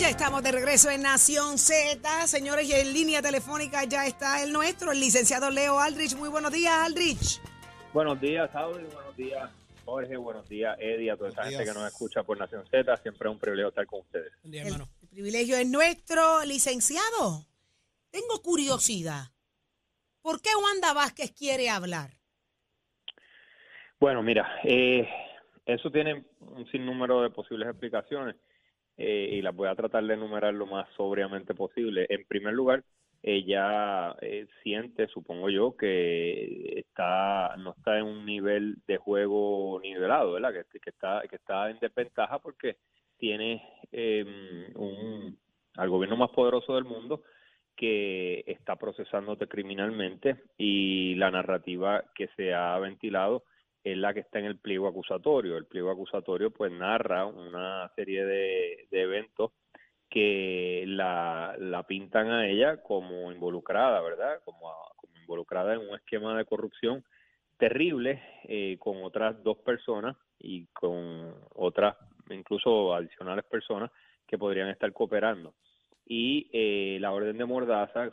ya estamos de regreso en Nación Z. Señores, y en línea telefónica ya está el nuestro, el licenciado Leo Aldrich. Muy buenos días, Aldrich. Buenos días, Saudi. Buenos días, Jorge. Buenos días, Eddie. A toda esa gente que nos escucha por Nación Z. Siempre es un privilegio estar con ustedes. el, el privilegio es nuestro, licenciado. Tengo curiosidad. ¿Por qué Wanda Vázquez quiere hablar? Bueno, mira, eh, eso tiene un sinnúmero de posibles explicaciones eh, y las voy a tratar de enumerar lo más sobriamente posible. En primer lugar, ella eh, siente, supongo yo, que está no está en un nivel de juego nivelado, ¿verdad? Que, que está que está en desventaja porque tiene eh, un, al gobierno más poderoso del mundo que está procesándote criminalmente y la narrativa que se ha ventilado es la que está en el pliego acusatorio. El pliego acusatorio pues narra una serie de, eventos que la, la, pintan a ella como involucrada, ¿verdad? Como, como involucrada en un esquema de corrupción terrible eh, con otras dos personas y con otras, incluso adicionales personas que podrían estar cooperando y eh, la orden de mordaza,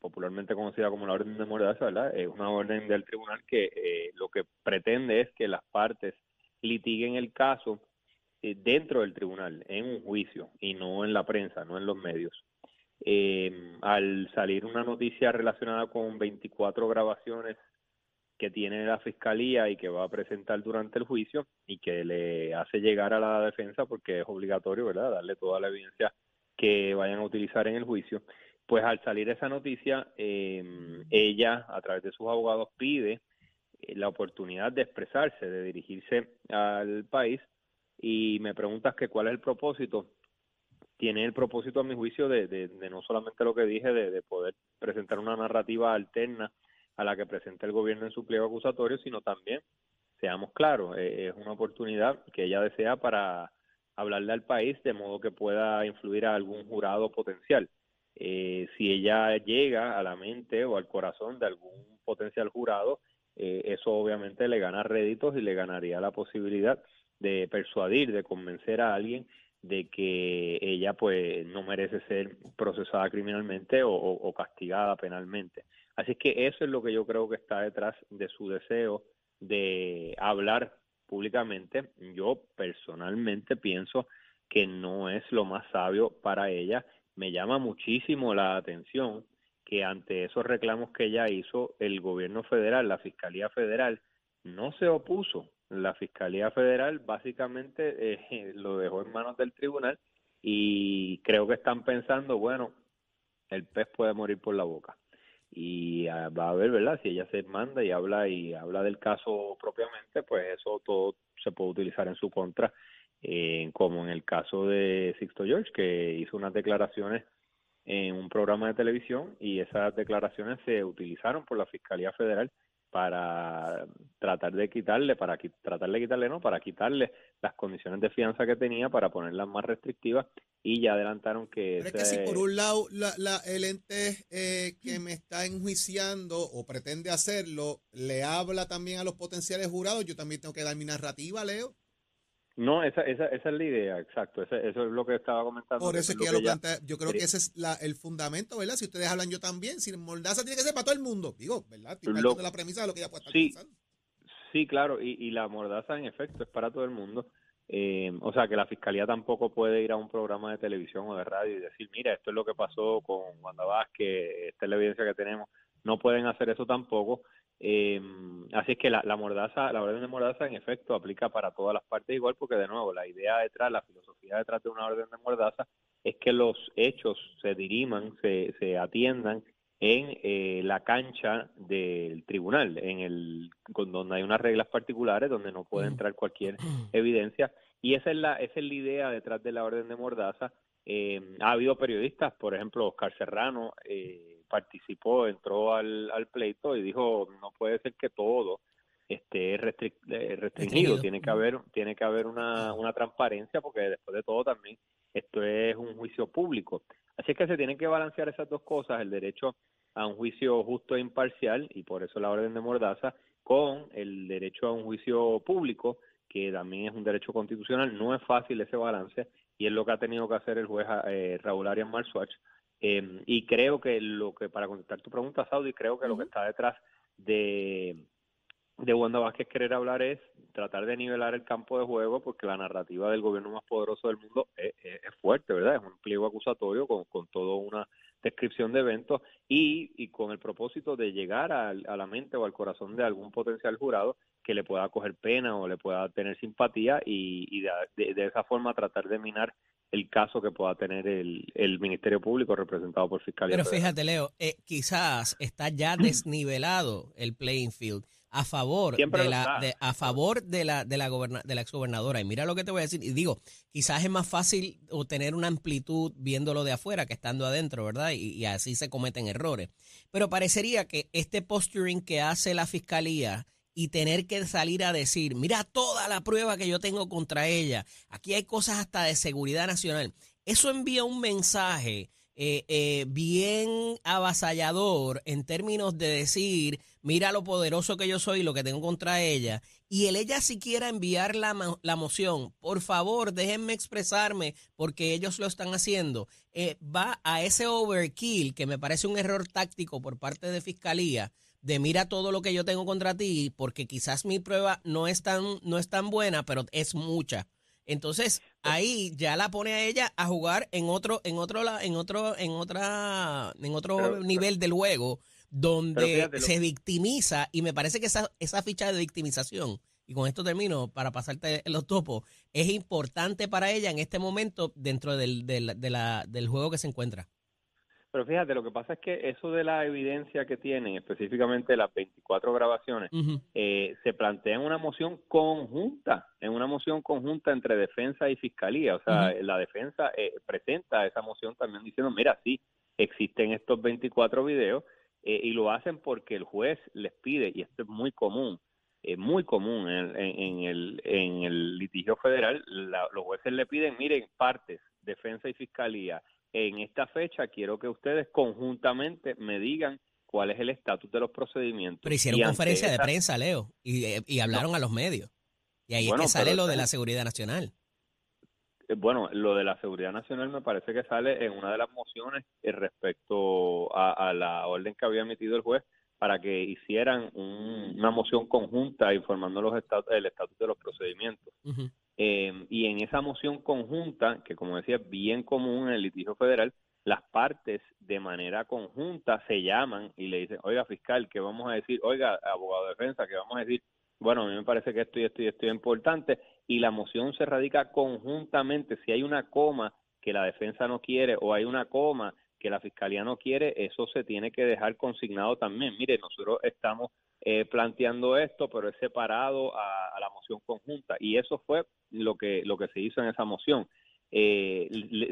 popularmente conocida como la orden de mordaza, ¿verdad? es una orden del tribunal que eh, lo que pretende es que las partes litiguen el caso eh, dentro del tribunal, en un juicio, y no en la prensa, no en los medios. al salir una noticia relacionada con 24 grabaciones que tiene la fiscalía y que va a presentar durante el juicio y que le hace llegar a la defensa porque es obligatorio, ¿verdad?, darle toda la evidencia que vayan a utilizar en el juicio, pues al salir esa noticia, eh, ella a través de sus abogados pide eh, la oportunidad de expresarse, de dirigirse al país y me preguntas que cuál es el propósito. Tiene el propósito, a mi juicio, de, de, no solamente lo que dije, de, poder presentar una narrativa alterna a la que presenta el gobierno en su pliego acusatorio, sino también, seamos claros, eh, es una oportunidad que ella desea para hablarle al país de modo que pueda influir a algún jurado potencial. Eh, si ella llega a la mente o al corazón de algún potencial jurado, eh, eso obviamente le gana réditos y le ganaría la posibilidad de persuadir, de convencer a alguien de que ella pues no merece ser procesada criminalmente o, o castigada penalmente. Así que eso es lo que yo creo que está detrás de su deseo de hablar públicamente, yo personalmente pienso que no es lo más sabio para ella. Me llama muchísimo la atención que ante esos reclamos que ella hizo, el gobierno federal, la Fiscalía Federal, no se opuso. La Fiscalía Federal básicamente eh, lo dejó en manos del tribunal y creo que están pensando, bueno, el pez puede morir por la boca y ah, va a ver, ¿verdad? Si ella se manda y habla y habla del caso propiamente, pues eso todo se puede utilizar en su contra, eh, como en el caso de Sixto George, que hizo unas declaraciones en un programa de televisión y esas declaraciones se utilizaron por la Fiscalía Federal para tratar de quitarle, para tratar de quitarle, no, para quitarle las condiciones de fianza que tenía para ponerlas más restrictivas y ya adelantaron que... Pero es que si por un lado la, la, el ente eh, que me está enjuiciando o pretende hacerlo le habla también a los potenciales jurados, yo también tengo que dar mi narrativa, Leo. No, esa, esa, esa es la idea, exacto. eso es lo que estaba comentando. Por eso es que, yo, lo yo creo que ese es la, el fundamento, ¿verdad? Si ustedes hablan yo también, si Mordaza tiene que ser para todo el mundo. Digo, ¿verdad? Estoy lo, de la premisa de lo que ella puede estar sí, pensando. Sí, claro, y, y la Mordaza en efecto es para todo el mundo. Eh, o sea, que la fiscalía tampoco puede ir a un programa de televisión o de radio y decir, mira, esto es lo que pasó con Wanda Vázquez, esta es la evidencia que tenemos. No pueden hacer eso tampoco. Eh, así es que la, la, mordaza, la orden de mordaza en efecto aplica para todas las partes igual porque de nuevo la idea detrás, la filosofía detrás de una orden de mordaza es que los hechos se diriman, se, se atiendan en eh, la cancha del tribunal, en el con donde hay unas reglas particulares donde no puede entrar cualquier evidencia. Y esa es la esa es la idea detrás de la orden de mordaza. Eh, ha habido periodistas, por ejemplo, Oscar Serrano eh, participó, entró al, al pleito y dijo no puede ser que todo esté eh, restringido, tiene que haber tiene que haber una, una transparencia porque después de todo también esto es un juicio público. Así es que se tienen que balancear esas dos cosas, el derecho a un juicio justo e imparcial y por eso la orden de Mordaza con el derecho a un juicio público que también es un derecho constitucional. No es fácil ese balance y es lo que ha tenido que hacer el juez eh, Raúl Arias Marswatch. Eh, y creo que lo que, para contestar tu pregunta, Saudi, creo que lo que está detrás de, de Wanda Vázquez querer hablar es tratar de nivelar el campo de juego porque la narrativa del gobierno más poderoso del mundo es, fuerte, ¿verdad? Es un pliego acusatorio con, con toda una descripción de eventos y, y con el propósito de llegar a, a, la mente o al corazón de algún potencial jurado que le pueda coger pena o le pueda tener simpatía y, y de, de, esa forma tratar de minar el caso que pueda tener el, el Ministerio Público representado por Fiscalía. Pero fíjate, Leo, eh, quizás está ya desnivelado el playing field a favor de la a favor de la de la de la exgobernadora. Y mira lo que te voy a decir y digo quizás es más fácil obtener una amplitud viéndolo de afuera que estando adentro verdad y, y así se cometen errores. Pero parecería que este posturing que hace la fiscalía y tener que salir a decir, mira toda la prueba que yo tengo contra ella, aquí hay cosas hasta de seguridad nacional. Eso envía un mensaje eh, eh, bien avasallador en términos de decir, mira lo poderoso que yo soy y lo que tengo contra ella. Y el ella siquiera enviar la, la moción, por favor, déjenme expresarme porque ellos lo están haciendo, eh, va a ese overkill que me parece un error táctico por parte de Fiscalía de mira todo lo que yo tengo contra ti porque quizás mi prueba no es tan, no es tan buena, pero es mucha. Entonces, ahí ya la pone a ella a jugar en otro, en otro, en otro, en otra, en otro nivel del juego donde se victimiza y me parece que esa, esa ficha de victimización y con esto termino para pasarte los topos, es importante para ella en este momento dentro del, del, de la, del juego que se encuentra. Pero fíjate, lo que pasa es que eso de la evidencia que tienen, específicamente las 24 grabaciones, eh, se plantea en una moción conjunta, en una moción conjunta entre defensa y fiscalía. O sea, la defensa eh, presenta esa moción también diciendo, mira, sí, existen estos 24 videos eh, y lo hacen porque el juez les pide, y esto es muy común, es muy común en, en, el, en el litigio federal, los jueces le piden, miren, partes, defensa y fiscalía, en esta fecha quiero que ustedes conjuntamente me digan cuál es el estatus de los procedimientos. Pero hicieron conferencia de prensa, Leo, y, y hablaron a los medios. Y ahí es que sale lo de la seguridad nacional. Eh, bueno, lo de la seguridad nacional me parece que sale en una de las mociones respecto a, la orden que había emitido el juez para que hicieran una moción conjunta informando los estatus, el estatus de los procedimientos. Eh, y en esa moción conjunta, que como decía es bien común en el litigio federal, las partes de manera conjunta se llaman y le dicen, oiga fiscal, ¿qué vamos a decir? Oiga, abogado de defensa, ¿qué vamos a decir? Bueno, a mí me parece que esto y esto y esto es importante y la moción se radica conjuntamente. Si hay una coma que la defensa no quiere o hay una coma que la fiscalía no quiere, eso se tiene que dejar consignado también. Mire, nosotros estamos eh, planteando esto, pero es separado a, la moción conjunta. Y eso fue lo que, lo que se hizo en esa moción. Eh,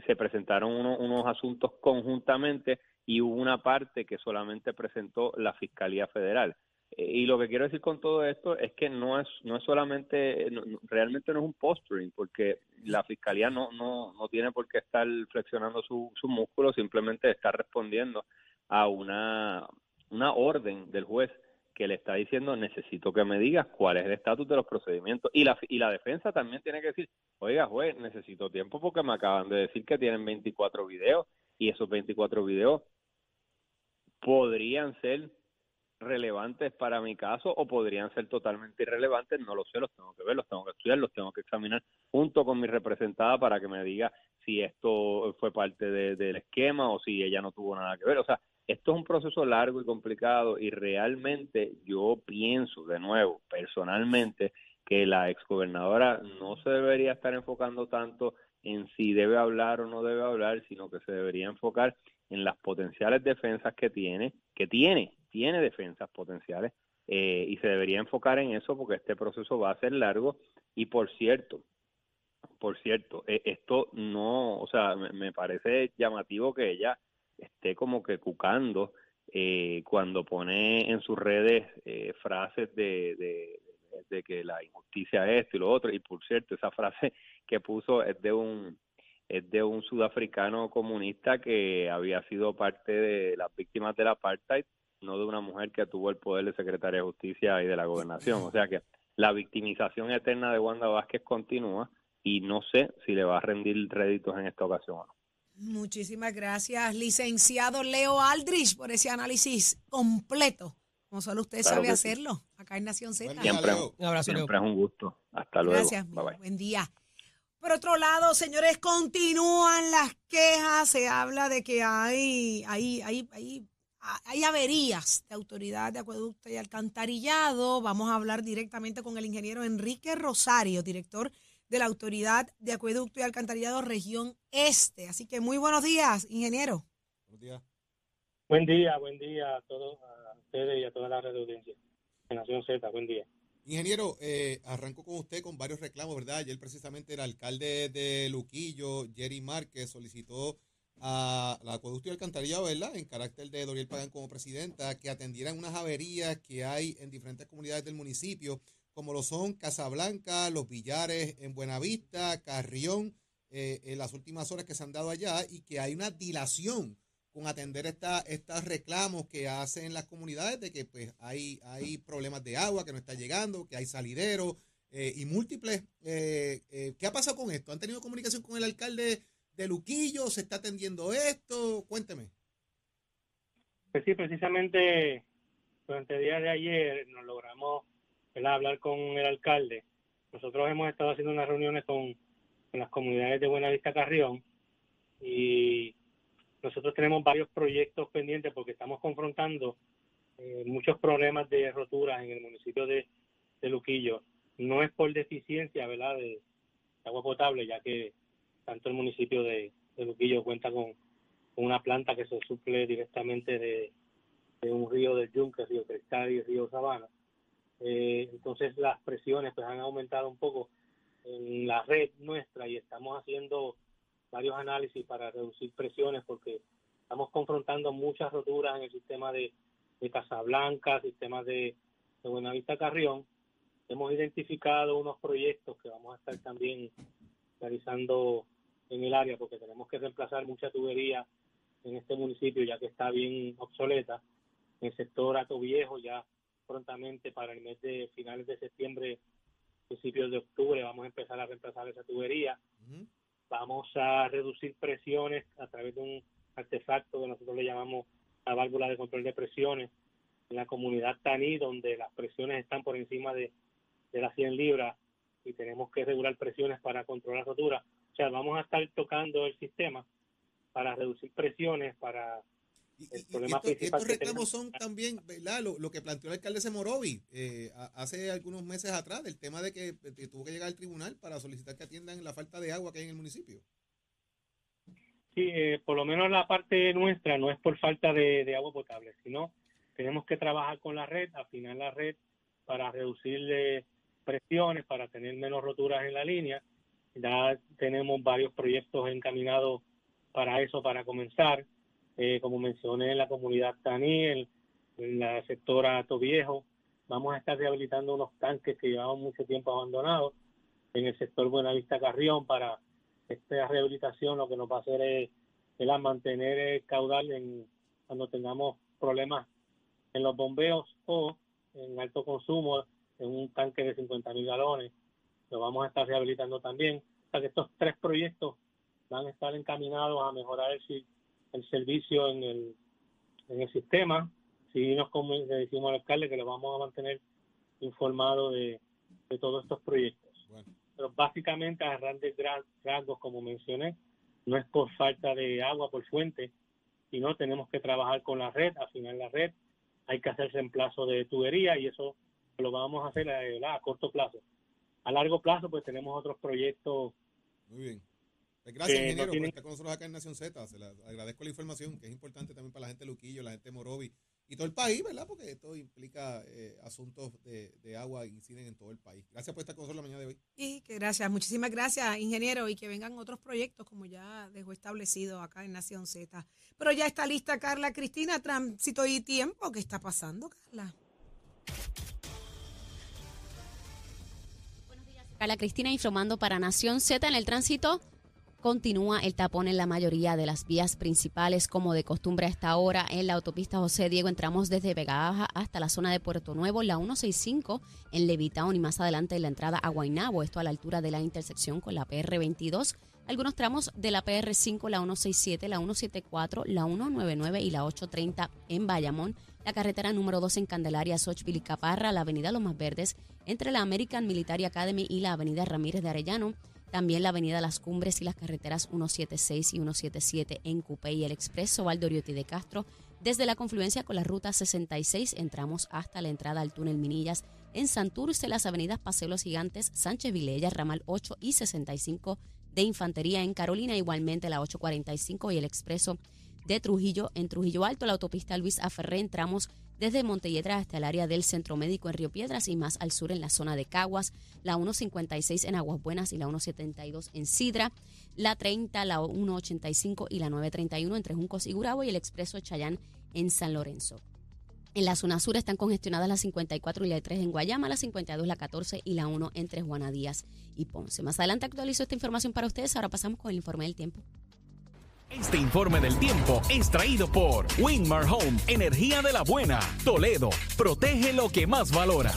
se presentaron unos asuntos conjuntamente y hubo una parte que solamente presentó la Fiscalía Federal. Y lo que quiero decir con todo esto es que no es no es solamente realmente no es un posturing porque la fiscalía no no no tiene por qué estar flexionando su, su músculo simplemente está respondiendo a una una orden del juez que le está diciendo necesito que me digas cuál es el estatus de los procedimientos y la y la defensa también tiene que decir oiga juez necesito tiempo porque me acaban de decir que tienen 24 videos y esos 24 videos podrían ser relevantes para mi caso o podrían ser totalmente irrelevantes, no lo sé, los tengo que ver, los tengo que estudiar, los tengo que examinar junto con mi representada para que me diga si esto fue parte del esquema o si ella no tuvo nada que ver. O sea, esto es un proceso largo y complicado y realmente yo pienso, de nuevo, personalmente, que la exgobernadora no se debería estar enfocando tanto en si debe hablar o no debe hablar, sino que se debería enfocar en las potenciales defensas que tiene, que tiene, tiene defensas potenciales, eh, y se debería enfocar en eso porque este proceso va a ser largo. Y por cierto, por cierto, eh, esto no, o sea, me parece llamativo que ella esté como que cucando eh, cuando pone en sus redes eh, frases de, de, de, que la injusticia es esto y lo otro. Y por cierto, esa frase que puso es de un es de un sudafricano comunista que había sido parte de las víctimas del apartheid, no de una mujer que tuvo el poder de secretaria de justicia y de la gobernación. O sea que la victimización eterna de Wanda Vázquez continúa y no sé si le va a rendir réditos en esta ocasión o no. Muchísimas gracias, licenciado Leo Aldrich, por ese análisis completo, como solo usted sabe hacerlo, acá en Nación Z. Siempre, un abrazo, siempre es un gusto. Hasta luego. Gracias, buen día. Por otro lado, señores, continúan las quejas, se habla de que hay, hay, hay, hay, hay averías de autoridad de acueducto y alcantarillado. Vamos a hablar directamente con el ingeniero Enrique Rosario, director de la Autoridad de Acueducto y Alcantarillado Región Este. Así que muy buenos días, ingeniero. Buenos días. Buen día, buen día a todos, a ustedes y a toda la red de audiencia. Nación Z, buen día. Ingeniero, eh, arranco con usted con varios reclamos, ¿verdad? Ayer precisamente el alcalde de Luquillo, Jerry Márquez, solicitó a la acueducto y alcantarillado, ¿verdad? En carácter de Doriel Pagán como presidenta, que atendieran unas averías que hay en diferentes comunidades del municipio como lo son Casablanca, Los Villares en Buenavista, Carrión, eh, en las últimas horas que se han dado allá y que hay una dilación con atender esta, estos reclamos que hacen las comunidades de que pues hay, hay problemas de agua que no está llegando, que hay salidero eh, y múltiples. Eh, ¿Qué ha pasado con esto? ¿Han tenido comunicación con el alcalde de Luquillo? ¿Se está atendiendo esto? Cuénteme. Pues sí, precisamente durante el día de ayer nos logramos hablar con el alcalde. Nosotros hemos estado haciendo unas reuniones con, las comunidades de Buenavista Carrión y nosotros tenemos varios proyectos pendientes porque estamos confrontando eh, muchos problemas de roturas en el municipio de, Luquillo. No es por deficiencia ¿verdad? De, agua potable, ya que tanto el municipio de, Luquillo cuenta con, una planta que se suple directamente de, un río de Yunque, río Cristal y río Sabana. Eh, entonces las presiones pues han aumentado un poco en la red nuestra y estamos haciendo varios análisis para reducir presiones porque estamos confrontando muchas roturas en el sistema de, de Casablanca, sistema de, de Buenavista Carrión. Hemos identificado unos proyectos que vamos a estar también realizando en el área porque tenemos que reemplazar mucha tubería en este municipio ya que está bien obsoleta. En el sector Ato Viejo ya prontamente para el mes de finales de septiembre, principios de octubre, vamos a empezar a reemplazar esa tubería. Vamos a reducir presiones a través de un artefacto que nosotros le llamamos la válvula de control de presiones en la comunidad Taní, donde las presiones están por encima de, de las 100 libras y tenemos que regular presiones para controlar rotura. O sea, vamos a estar tocando el sistema para reducir presiones, para y, estos reclamos son también, ¿verdad? Lo, que planteó el alcalde Semorovi eh, hace algunos meses atrás, del tema de que, tuvo que llegar al tribunal para solicitar que atiendan la falta de agua que hay en el municipio. Sí, eh, por lo menos la parte nuestra no es por falta de, agua potable, sino tenemos que trabajar con la red, afinar la red para reducir presiones, para tener menos roturas en la línea. Ya tenemos varios proyectos encaminados para eso, para comenzar eh, como mencioné, en la comunidad Taní, en, la sectora Viejo. Vamos a estar rehabilitando unos tanques que llevaban mucho tiempo abandonados en el sector Buenavista Carrión para esta rehabilitación lo que nos va a hacer es, mantener el caudal en, cuando tengamos problemas en los bombeos o en alto consumo en un tanque de 50 mil galones. Lo vamos a estar rehabilitando también. O sea que estos tres proyectos van a estar encaminados a mejorar el, el servicio en el, en el sistema. Si nos le decimos al alcalde que lo vamos a mantener informado de, de todos estos proyectos. Pero básicamente a grandes rasgos, como mencioné, no es por falta de agua por fuente, sino tenemos que trabajar con la red, afinar la red, hay que hacer reemplazo de tubería y eso lo vamos a hacer a, a corto plazo. A largo plazo, pues tenemos otros proyectos Muy bien. Pues gracias, ingeniero, por estar con nosotros acá en Nación Z. Se le agradezco la información, que es importante también para la gente de Luquillo, la gente de Morovi y todo el país, ¿verdad? Porque esto implica eh, asuntos de, agua y inciden en todo el país. Gracias por estar con nosotros la mañana de hoy. Y que gracias, muchísimas gracias, ingeniero, y que vengan otros proyectos como ya dejó establecido acá en Nación Z. Pero ya está lista Carla Cristina, tránsito y tiempo. ¿Qué está pasando, Carla? Carla Cristina informando para Nación Z en el tránsito Continúa el tapón en la mayoría de las vías principales, como de costumbre a esta hora. En la autopista José Diego entramos desde Vega Baja hasta la zona de Puerto Nuevo, la 165 en Levitown y más adelante en la entrada a Guaynabo, esto a la altura de la intersección con la PR22. Algunos tramos de la PR5, la 167, la 174, la 199 y la 830 en Bayamón. La carretera número 2 en Candelaria, Sochville y Caparra, la avenida Los Verdes, entre la American Military Academy y la avenida Ramírez de Arellano. También la avenida Las Cumbres y las carreteras 176 y 177 en Cupé y el expreso Valdoriotti de Castro. Desde la confluencia con la ruta 66 entramos hasta la entrada al túnel Minillas. En Santurce, las avenidas Paseo Los Gigantes, Sánchez Vilella, Ramal 8 y 65 de Infantería. En Carolina, igualmente la 845 y el expreso de Trujillo en Trujillo Alto, la autopista Luis Aferré, entramos desde Montelledra hasta el área del Centro Médico en Río Piedras y más al sur en la zona de Caguas, la 156 en Aguas Buenas y la 172 en Sidra, la 30, la 185 y la 931 entre Juncos y Gurabo y el expreso Chayán en San Lorenzo. En la zona sur están congestionadas la 54 y la 3 en Guayama, la 52, la 14 y la 1 entre Juana Díaz y Ponce. Más adelante actualizo esta información para ustedes. Ahora pasamos con el informe del tiempo. Este informe del tiempo es traído por Winmar Home, energía de la buena. Toledo, protege lo que más valoras.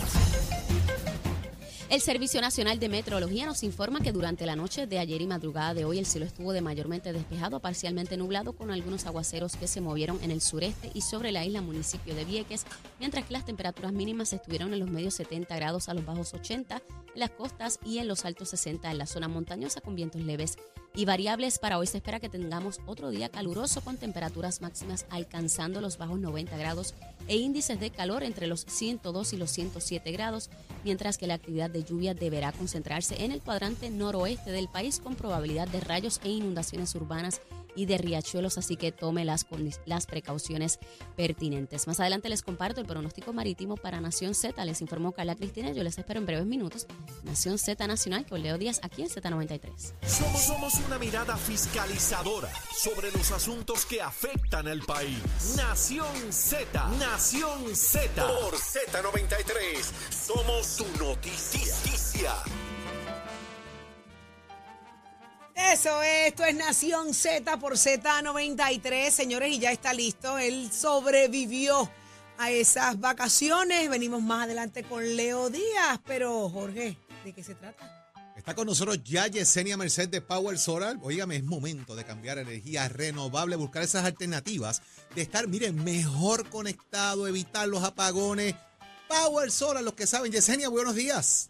El Servicio Nacional de Meteorología nos informa que durante la noche de ayer y madrugada de hoy el cielo estuvo de mayormente despejado, parcialmente nublado, con algunos aguaceros que se movieron en el sureste y sobre la isla municipio de Vieques, mientras que las temperaturas mínimas estuvieron en los medios 70 grados a los bajos 80 en las costas y en los altos 60 en la zona montañosa con vientos leves y variables. Para hoy se espera que tengamos otro día caluroso con temperaturas máximas alcanzando los bajos 90 grados e índices de calor entre los 102 y los 107 grados, mientras que la actividad de lluvia deberá concentrarse en el cuadrante noroeste del país con probabilidad de rayos e inundaciones urbanas y de riachuelos, así que tome las, las precauciones pertinentes. Más adelante les comparto el pronóstico marítimo para Nación Z. Les informó Carla Cristina. Yo les espero en breves minutos. Nación Z Nacional con Leo Díaz aquí en Z93. Somos, somos una mirada fiscalizadora sobre los asuntos que afectan al país. Nación Z. Nación Z. Por Z93. Somos su noticia. Eso es, esto es Nación Z por Z93, señores, y ya está listo. Él sobrevivió a esas vacaciones. Venimos más adelante con Leo Díaz, pero Jorge, ¿de qué se trata? Está con nosotros ya Yesenia Merced de Power Solar. Óigame, es momento de cambiar energía renovable, buscar esas alternativas, de estar, miren, mejor conectado, evitar los apagones. Power Solar, los que saben. Yesenia, buenos días.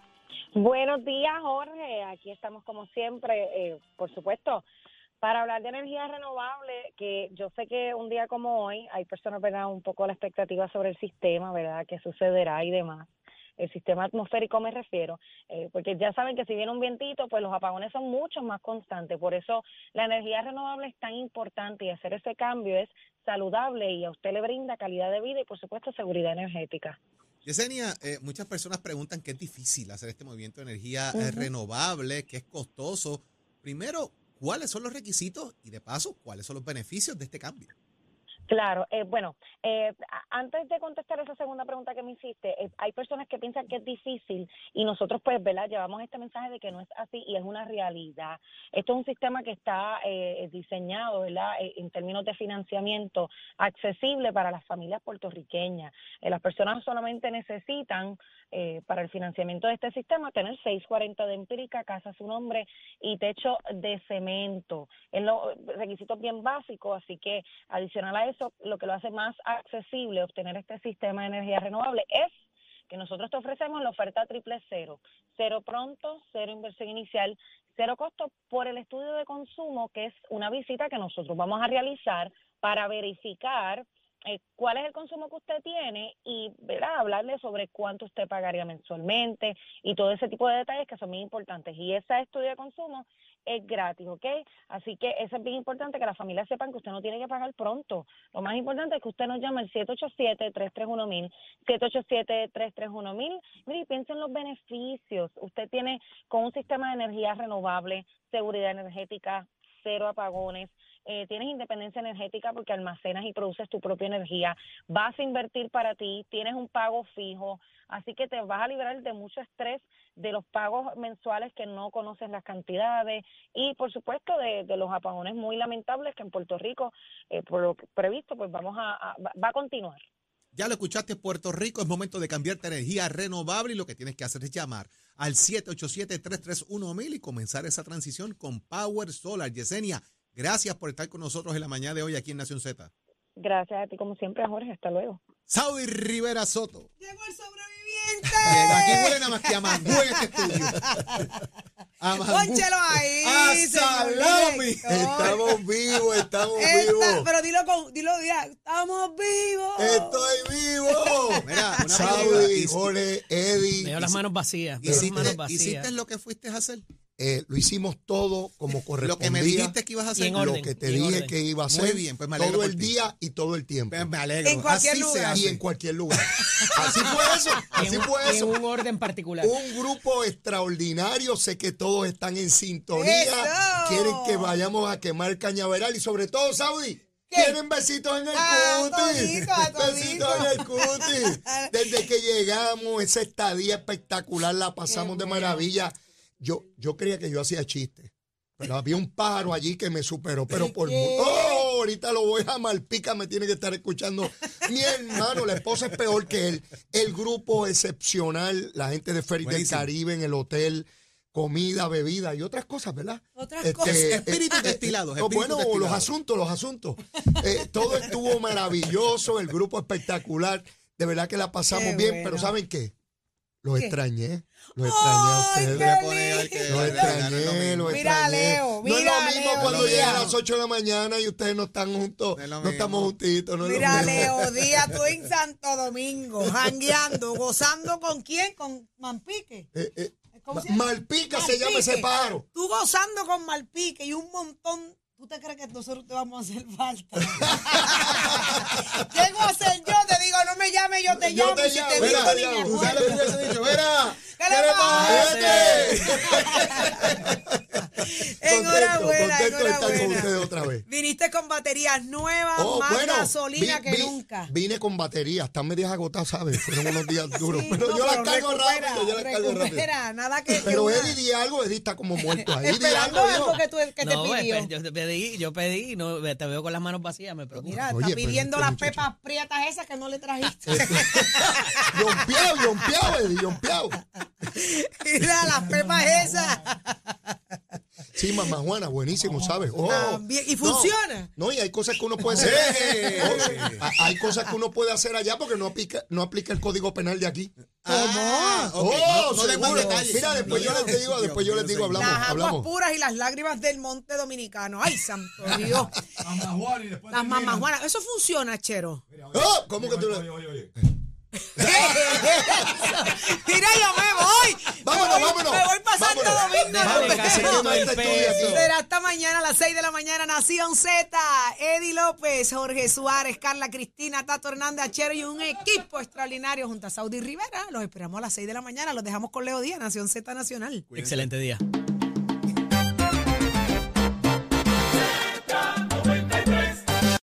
Buenos días, Jorge. Aquí estamos como siempre, eh, por supuesto, para hablar de energía renovable, que yo sé que un día como hoy hay personas, ¿verdad?, un poco la expectativa sobre el sistema, ¿verdad?, qué sucederá y demás. El sistema atmosférico me refiero, eh, porque ya saben que si viene un vientito, pues los apagones son mucho más constantes. Por eso la energía renovable es tan importante y hacer ese cambio es saludable y a usted le brinda calidad de vida y, por supuesto, seguridad energética. Yesenia, eh, muchas personas preguntan que es difícil hacer este movimiento de energía eh, renovable, que es costoso. Primero, ¿cuáles son los requisitos? Y de paso, ¿cuáles son los beneficios de este cambio? Claro, eh, bueno, eh, antes de contestar esa segunda pregunta que me hiciste, eh, hay personas que piensan que es difícil y nosotros pues, ¿verdad? Llevamos este mensaje de que no es así y es una realidad. Esto es un sistema que está diseñado, ¿verdad? en términos de financiamiento accesible para las familias puertorriqueñas. las personas solamente necesitan para el financiamiento de este sistema tener 640 de empírica, casa su nombre y techo de cemento. Es lo requisitos bien básicos, así que adicional a eso lo que lo hace más accesible obtener este sistema de energía renovable es que nosotros te ofrecemos la oferta triple cero, cero pronto, cero inversión inicial, cero costo por el estudio de consumo, que es una visita que nosotros vamos a realizar para verificar eh, cuál es el consumo que usted tiene y ¿verdad? hablarle sobre cuánto usted pagaría mensualmente y todo ese tipo de detalles que son muy importantes. Y ese estudio de consumo es gratis, ¿ok? Así que eso es bien importante que las familias sepan que usted no tiene que pagar pronto. Lo más importante es que usted nos llame al 787-331-1000, 787-331-1000. Mire, y piensen en los beneficios. Usted tiene con un sistema de energía renovable, seguridad energética, cero apagones, eh, tienes independencia energética porque almacenas y produces tu propia energía, vas a invertir para ti, tienes un pago fijo, así que te vas a librar de mucho estrés de los pagos mensuales que no conoces las cantidades y por supuesto de, los apagones muy lamentables que en Puerto Rico, eh, por lo previsto, pues vamos a, va a continuar. Ya lo escuchaste, Puerto Rico, es momento de cambiarte a energía renovable y lo que tienes que hacer es llamar al 787-331-1000 y comenzar esa transición con Power Solar. Yesenia, gracias por estar con nosotros en la mañana de hoy aquí en Nación Z. Gracias a ti, como siempre, Jorge. Hasta luego. Saudi Rivera Soto. Llegó el sobreviviente. Aquí huele nada más que a mangú en este estudio. Pónchelo ahí. ¡A salami! Estamos vivos, estamos vivos. Pero dilo con, dilo ya, estamos vivos. Estoy vivo. Mira, una Saudi, Jorge, Eddie. Me dio las manos vacías. ¿Hiciste, ¿Hiciste lo que fuiste a hacer? Eh, lo hicimos todo como correspondía. Lo que me dijiste que ibas a hacer. lo que te dije que iba a hacer. Muy bien, pues me alegro Todo el día y todo el tiempo. Pues me alegro. En cualquier Así lugar. Y en cualquier lugar. Así fue eso. Así en, fue eso. En un orden particular. Un grupo extraordinario. Sé que todos están en sintonía. ¡Eso! Quieren que vayamos a quemar cañaveral. Y sobre todo, Saudi. Quieren besitos en el A cutis. Besitos en el cutis. Desde que llegamos, esa estadía espectacular la pasamos Qué de bueno. Yo, yo creía que yo hacía chistes. Pero había un pájaro allí que me superó. Pero por ¡Oh! Ahorita lo voy a Malpica, me tiene que estar escuchando. Mi hermano, la esposa es peor que él. El grupo excepcional, la gente de Ferry del. Caribe en el hotel, comida, bebida y otras cosas, ¿verdad? Otras Este, cosas. Espíritus eh, eh, destilados, eh, espíritus bueno, destilados. los asuntos, los asuntos. Eh, todo estuvo maravilloso, el grupo espectacular. De verdad que la pasamos Qué bien, bueno. pero ¿saben qué? Los ¿Qué? extrañé. Los extrañé a ¡Ay, ustedes. qué pone al que- Los al que gane lo extrañé, mismo. los Mira, extrañé. Leo, no es mira, lo mismo Leo, cuando Díaz. llegan a las 8 de la mañana y ustedes no están juntos, No es lo no, mismo. estamos juntitos. No es lo Mira, mismo. Leo Díaz, tú en Santo Domingo, jangueando, gozando con quién? Con Mampique. Eh, eh, ¿Cómo Ma- se llama? Malpica se llama ese Malpique. pájaro. Tú gozando con Malpique y un montón. ¿Tú te crees que nosotros te vamos a hacer falta? Llego a ser yo, no me llames, yo te Yo llamo. te y si llamo, te mira, llamo. Tú acuerdo. sabes lo que hubiese dicho. Mira, ¿Qué le Contento, Enhorabuena, contento de estar con enhorabuena. ustedes otra vez. Viniste con baterías nuevas, Oh, más bueno, gasolina vi- que vi- nunca. Vine con batería, están medias agotadas, ¿sabes? Fueron unos días duros. Sí, pero no, yo las cargo recupera, rápido, yo las cargo rápido. recupera, nada que. que Pero una- Eddie di algo, Eddie está como muerto ahí. Di Esperando algo, algo hijo. que, tú, que no, te pidió. espe- yo te pedí, yo pedí no, te veo con las manos vacías, me preocupa. Mira, Oye, está pidiendo este las muchacho- pepas prietas esas que no le trajiste. Yompeado, yompeado, Eddie, yompeado. Mira, las pepas esas. Sí, mamá Juana, buenísimo, ¿sabes? Oh. También, ¿y No, funciona? No, y hay cosas que uno puede hacer. Oh, ha- hay cosas que uno puede hacer allá porque no aplica, no aplica el código penal de aquí. Ah, Oh, no, no den más seguro. detalles. Mira, después yo les digo, después yo les digo, hablamos, las aguas hablamos. puras y las lágrimas del monte dominicano. Ay, santo Dios. Las mamás Juana. Eso funciona, Chero. Oh, ¿Cómo que tú le- Mira, yo me voy. Vámonos, me voy, vámonos. Me voy Santo Vámonos. Domingo. Será hasta mañana a las 6 de la mañana, Nación Z, Eddie López, Jorge Suárez, Carla Cristina, Tato Hernández Achero y un equipo extraordinario junto a Saudi Rivera. Los esperamos a las 6 de la mañana. Los dejamos con Leo Díaz, Nación Z Nacional. Excelente día.